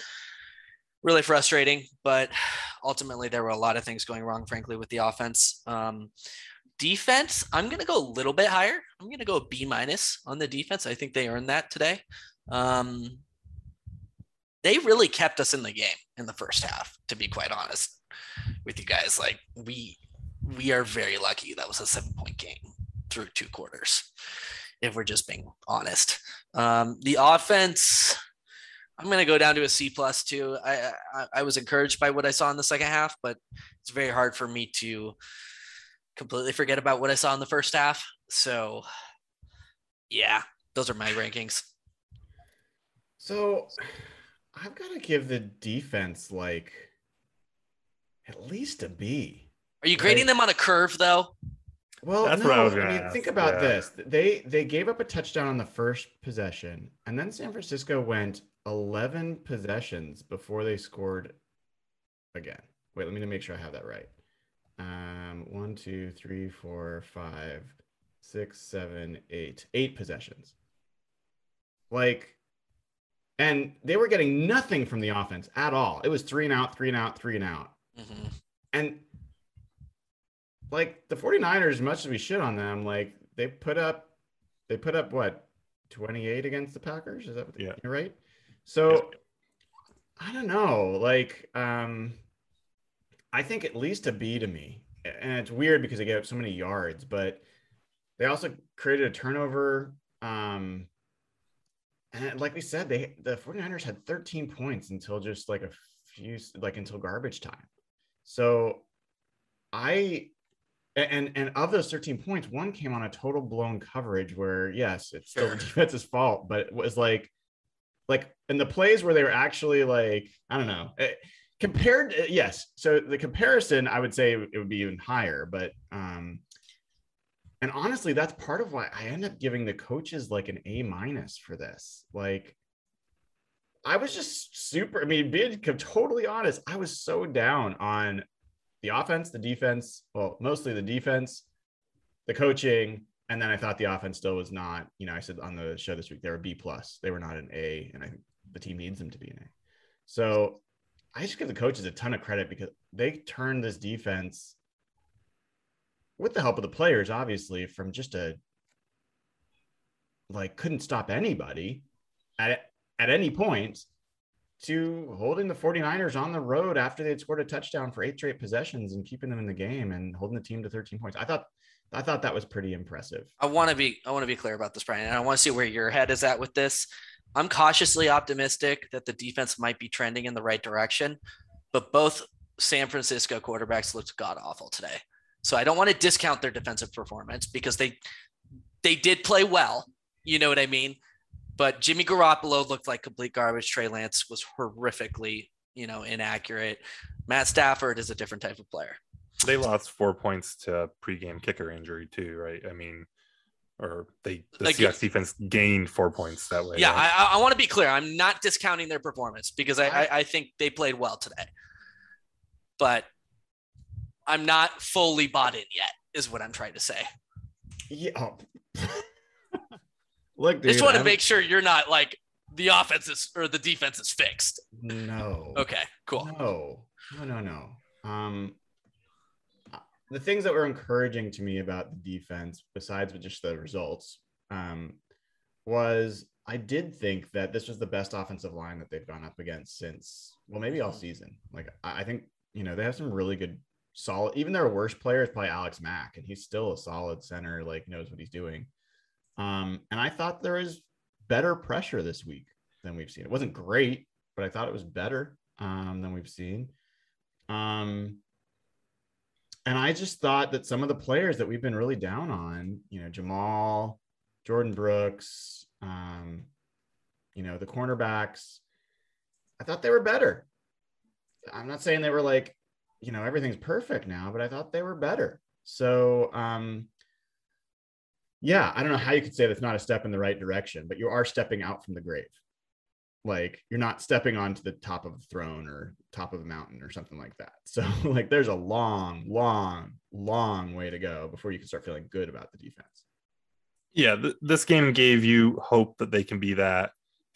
really frustrating, but ultimately there were a lot of things going wrong, frankly, with the offense. Um, defense, I'm going to go a little bit higher. I'm going to go B minus on the defense. I think they earned that today. Um, they really kept us in the game in the first half, to be quite honest with you guys. Like we we are very lucky that was a seven point game through two quarters, if we're just being honest. Um, the offense, I'm going to go down to a C plus too. I, I, I was encouraged by what I saw in the second half, but it's very hard for me to completely forget about what I saw in the first half. So, yeah, those are my rankings. So, I've got to give the defense like at least a B. Are you grading them on a curve though? Well, That's no, what I was I gonna mean, ask, think about yeah. this. They they gave up a touchdown on the first possession, and then San Francisco went 11 possessions before they scored again. Wait, let me make sure I have that right. Um, one, two, three, four, five, six, seven, eight, eight possessions. Like, and they were getting nothing from the offense at all. It was three and out, three and out, three and out. Mhm. And like the 49ers, as much as we shit on them, like they put up they put up what 28 against the Packers? Is that what Yeah. you're right? So I don't know. Like, um I think at least a B to me. And it's weird because they gave up so many yards, but they also created a turnover. Um and like we said, they the 49ers had 13 points until just like a few like until garbage time. So I and and of those 13 points, one came on a total blown coverage where yes, it's still the defense's fault, but it was like like in the plays where they were actually like, I don't know. eh, compared eh, yes. So the comparison, I would say it would be even higher, but um and honestly, that's part of why I end up giving the coaches like an A minus for this. Like I was just super. I mean, being totally honest, I was so down on the offense, the defense. Well, mostly the defense, the coaching, and then I thought the offense still was not. You know, I said on the show this week they were B plus. They were not an A, and I think the team needs them to be an A. So I just give the coaches a ton of credit because they turned this defense with the help of the players, obviously, from just a like couldn't stop anybody at at any point to holding the 49ers on the road after they'd scored a touchdown for eight straight possessions and keeping them in the game and holding the team to 13 points. I thought I thought that was pretty impressive. I want to be I want to be clear about this, Brian, and I want to see where your head is at with this. I'm cautiously optimistic that the defense might be trending in the right direction, but both San Francisco quarterbacks looked god awful today. So I don't want to discount their defensive performance because they they did play well. You know what I mean? But Jimmy Garoppolo looked like complete garbage. Trey Lance was horrifically, you know, inaccurate. Matt Stafford is a different type of player. They lost four points to a pregame kicker injury too, right? I mean, or they the Like- Seahawks defense gained four points that way. Yeah, right? I, I want to be clear. I'm not discounting their performance because I, I, I think they played well today. But I'm not fully bought in yet, is what I'm trying to say. Yeah. Look, dude. I just want to I'm- make sure you're not like the offense is or the defense is fixed. no. Okay, cool. No, no, no, no. Um, uh, the things that were encouraging to me about the defense, besides just the results, um, was I did think that this was the best offensive line that they've gone up against since, well, maybe all season. Like, I, I think, you know, they have some really good, solid, even their worst player is probably Alex Mack, and he's still a solid center, like, knows what he's doing. Um, and I thought there was better pressure this week than we've seen. It wasn't great, but I thought it was better um, than we've seen. Um, and I just thought that some of the players that we've been really down on, you know, Jamal, Jordyn Brooks, um, you know, the cornerbacks, I thought they were better. I'm not saying they were like, you know, everything's perfect now, but I thought they were better. So, um, yeah, I don't know how you could say that's not a step in the right direction, but you are stepping out from the grave. Like you're not stepping onto the top of a throne or top of a mountain or something like that. So, like, there's a long, long, long way to go before you can start feeling good about the defense. Yeah, th- this game gave you hope that they can be that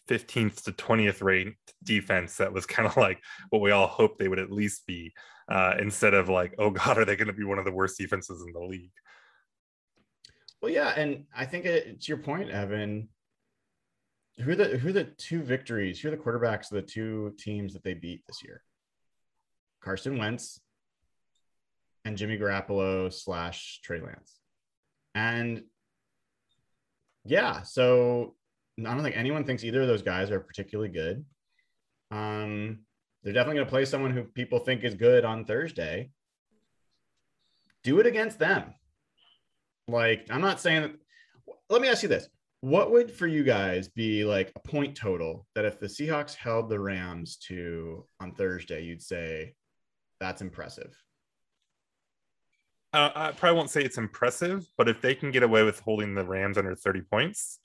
15th to 20th ranked defense that was kind of like what we all hoped they would at least be, uh, instead of like, oh God, are they going to be one of the worst defenses in the league? Well, yeah, and I think it, to your point, Evan, who are the who are the two victories? Who are the quarterbacks of the two teams that they beat this year? Carson Wentz and Jimmy Garoppolo slash Trey Lance. And yeah, so I don't think anyone thinks either of those guys are particularly good. Um, they're definitely going to play someone who people think is good on Thursday. Do it against them. Like, I'm not saying that. Let me ask you this. What would for you guys be like a point total that if the Seahawks held the Rams to on Thursday, you'd say that's impressive? Uh, I probably won't say it's impressive, but if they can get away with holding the Rams under 30 points,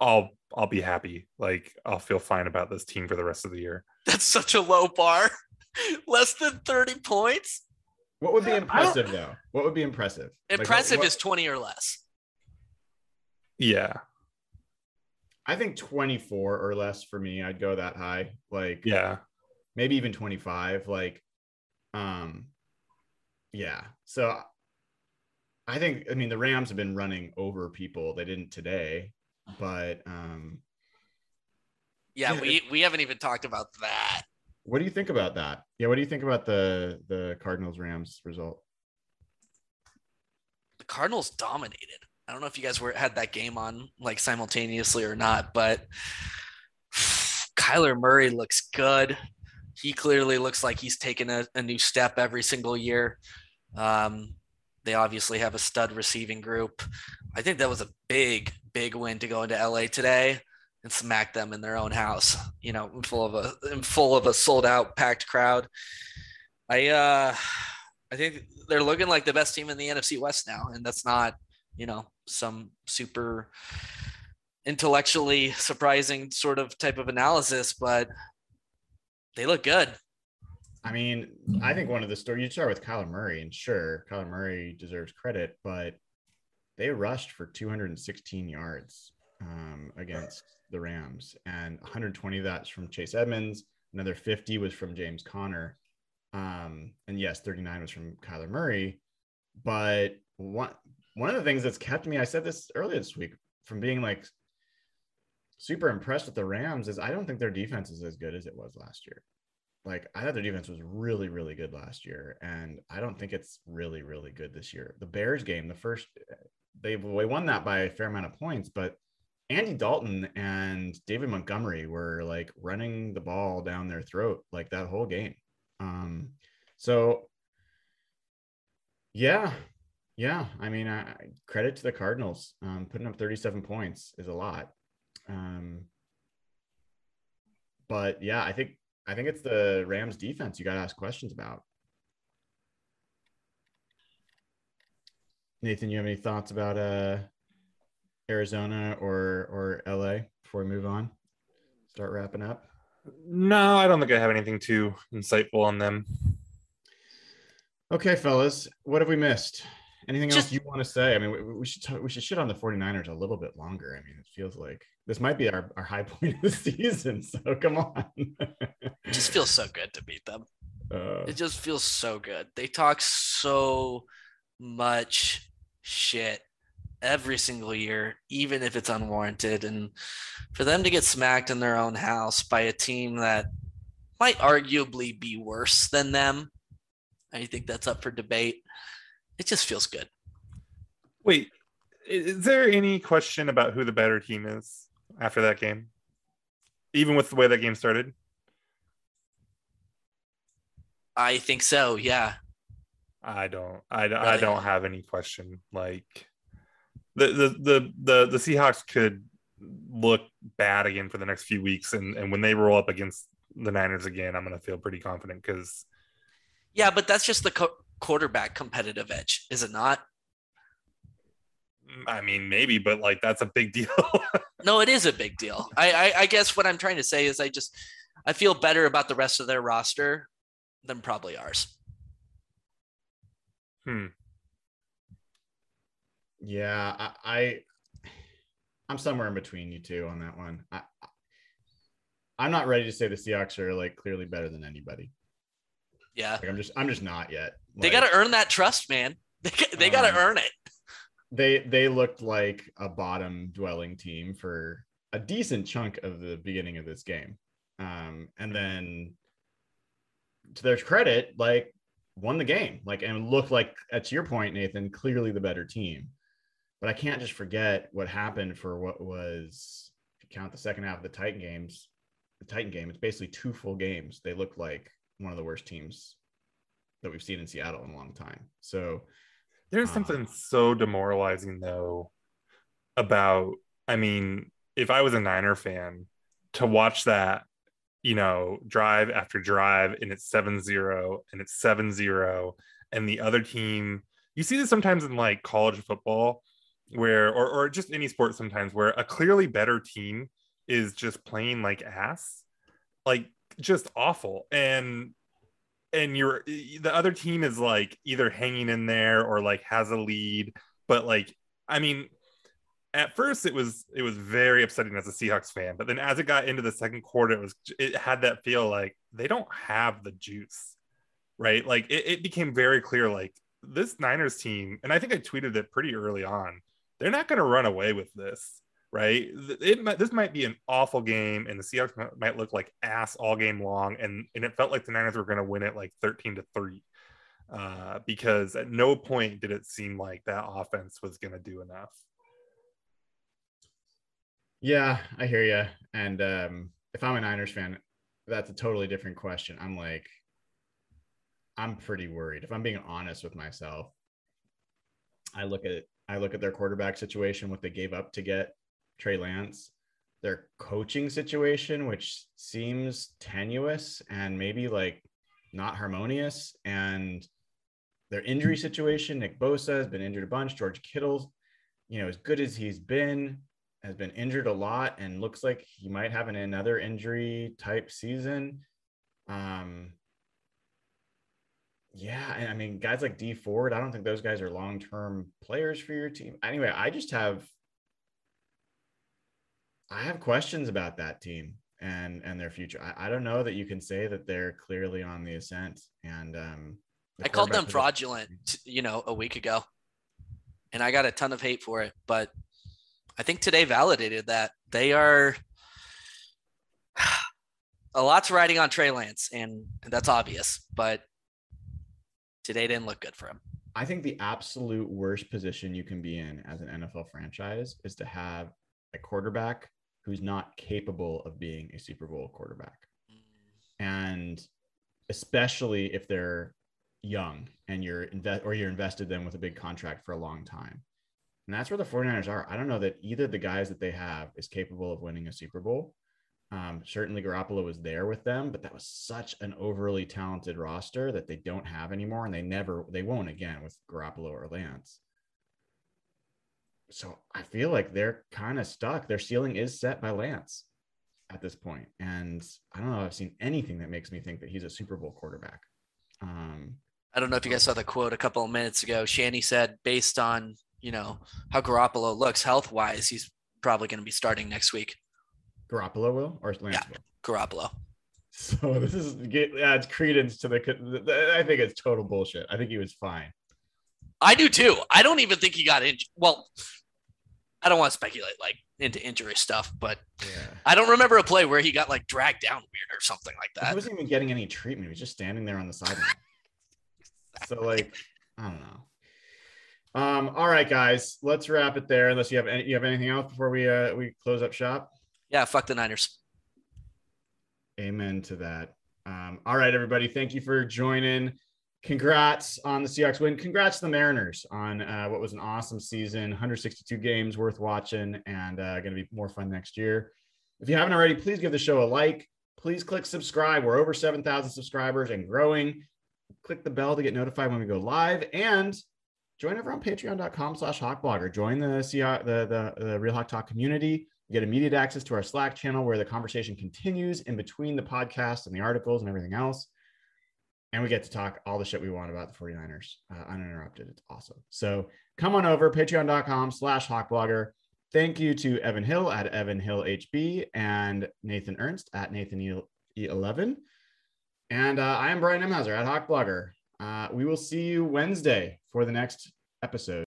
I'll I'll be happy. Like I'll feel fine about this team for the rest of the year. That's such a low bar. Less than 30 points. What would be impressive though? What would be impressive? Like, what- Impressive what- is 20 or less. Yeah, I think 24 or less for me. I'd go that high. Like yeah. maybe even 25 like um yeah so i think i mean the rams have been running over people they didn't today but um Yeah, Yeah. we we haven't even talked about that. What do you think about that yeah what do you think about the the cardinals rams result The Cardinals dominated. I don't know if you guys were had that game on like simultaneously or not, but Kyler Murray looks good. He clearly looks like he's taken a, a new step every single year. Um, they obviously have a stud receiving group. I think that was a big, big win to go into LA today and smack them in their own house. You know, full of a full of a sold out packed crowd. I uh I think they're looking like the best team in the NFC West now, and that's not you know some super intellectually surprising sort of type of analysis, but they look good. i mean i think one of the stories you start with kyler murray and sure kyler murray deserves credit but they rushed for 216 yards um, against the Rams, and 120 of that's from Chase Edmonds. Another 50 was from James Conner, um, and yes, 39 was from Kyler Murray. But one one of the things that's kept me, I said this earlier this week, from being like super impressed with the Rams is I don't think their defense is as good as it was last year. Like I thought their defense was really, really good last year, and I don't think it's really, really good this year. The Bears game, the first they they won that by a fair amount of points, but Andy Dalton and David Montgomery were like running the ball down their throat like that whole game. Um, so yeah, yeah. I mean, I, credit to the Cardinals. Um, putting up 37 points is a lot. Um, but yeah, I think I think it's the Rams defense you got to ask questions about. Nathan, you have any thoughts about uh Arizona or or LA before we move on? Start wrapping up. No, I don't think I have anything too insightful on them. Okay, fellas, what have we missed? Anything else you want to say? I mean, we, we should talk, we should shit on the 49ers a little bit longer. I mean, it feels like this might be our, our high point of the season. So come on. It just feels so good to beat them. Uh, It just feels so good. They talk so much shit every single year, even if it's unwarranted. And for them to get smacked in their own house by a team that might arguably be worse than them, I think that's up for debate. It just feels good. Wait, is there any question about who the better team is after that game? Even with the way that game started? I think so. Yeah. I don't. I, don't- I don't have any question. Like the the the the the Seahawks could look bad again for the next few weeks, and and when they roll up against the Niners again, I'm gonna feel pretty confident because Yeah. But that's just the co- quarterback competitive edge, is it not? I mean maybe, but like that's a big deal. No, it is a big deal. I, I I guess what I'm trying to say is I just I feel better about the rest of their roster than probably ours. hmm. Yeah, I, I I'm somewhere in between you two on that one. I, I'm not ready to say the Seahawks are like clearly better than anybody. Yeah. Like I'm just I'm just not yet. They got to earn that trust, man. They, got- they got to Um, earn it. they they looked like a bottom dwelling team for a decent chunk of the beginning of this game um and then to their credit like won the game like and looked like to your point nathan clearly the better team but i can't just forget what happened for what was if you count the second half of the titan games the titan game it's basically two full games. They look like one of the worst teams that we've seen in seattle in a long time. So There's Uh, something so demoralizing though about I mean, if I was a Niner fan to watch that, you know, drive after drive and it's 7-0 and it's 7-0 and the other team you see this sometimes in like college football where or or just any sport sometimes where a clearly better team is just playing like ass. Like just awful. And and you're the other team is like either hanging in there or like has a lead but like i mean at first it was it was very upsetting as a seahawks fan but then as it got into the second quarter it was it had that feel like they don't have the juice right like it, it became very clear like this niners team and i think i tweeted it pretty early on they're not going to run away with this right? It this might be an awful game, and the Seahawks might, look like ass all game long, and and it felt like the Niners were going to win it like thirteen to three, uh, because at no point did it seem like that offense was going to do enough. Yeah, I hear you. And um, if I'm a Niners fan, that's a totally different question. I'm like, I'm pretty worried. If I'm being honest with myself, I look at I look at their quarterback situation, what they gave up to get Trey Lance, their coaching situation, which seems tenuous and maybe like not harmonious, and their injury situation. Nick Bosa has been injured a bunch. George Kittle, you know, as good as he's been, has been injured a lot and looks like he might have an, another injury type season. Um, yeah, and I mean, guys like Dee Ford, I don't think those guys are long term players for your team. Anyway, I just have I have questions about that team and and their future. I, I don't know that you can say that they're clearly on the ascent. And um, the I called them fraudulent, t- you know, a week ago, and I got a ton of hate for it. But I think today validated that they are a lot's riding on Trey Lance, and that's obvious. But today didn't look good for him. I think the absolute worst position you can be in as an NFL franchise is to have a quarterback who's not capable of being a Super Bowl quarterback. And especially if they're young and you're invest or you're invested them with a big contract for a long time. And that's where the 49ers are. I don't know that either the guys that they have is capable of winning a Super Bowl. Um, certainly Garoppolo was there with them, but that was such an overly talented roster that they don't have anymore, and they never, they won't again with Garoppolo or Lance. So I feel like they're kind of stuck. Their ceiling is set by Lance at this point, and I don't know. If I've seen anything that makes me think that he's a Super Bowl quarterback. Um, I don't know if you guys saw the quote a couple of minutes ago. Shanny said, based on you know how Garoppolo looks health wise, he's probably going to be starting next week. Garoppolo will or Lance Yeah. will? Garoppolo. So this is get adds credence to the, the. I think it's total bullshit. I think he was fine. I do too. I don't even think he got injured. Well, I don't want to speculate like into injury stuff, but Yeah. I don't remember a play where he got like dragged down weird or something like that. He wasn't even getting any treatment. He was just standing there on the sideline. so like, I don't know. Um, all right, guys, let's wrap it there. Unless you have any, you have anything else before we uh we close up shop. Yeah, fuck the Niners. Amen to that. Um, all right, everybody. Thank you for joining. Congrats on the Seahawks win. Congrats to the Mariners on uh, what was an awesome season. 162 games worth watching and uh, going to be more fun next year. If you haven't already, please give the show a like. Please click subscribe. We're over 7,000 subscribers and growing. Click the bell to get notified when we go live and join over on patreon.com slash hawkblogger. Join the, Seahawk, the, the, the Real Hawk Talk community. Get immediate access to our Slack channel where the conversation continues in between the podcast and the articles and everything else. And we get to talk all the shit we want about the 49ers uh, uninterrupted. It's awesome. So come on over, patreon.com slash hawkblogger. Thank you to Evan Hill at Evan Hill HB and Nathan Ernst at Nathan E11. And uh, I am Brian Nemhauser at Hawkblogger. Uh, we will see you Wednesday for the next episode.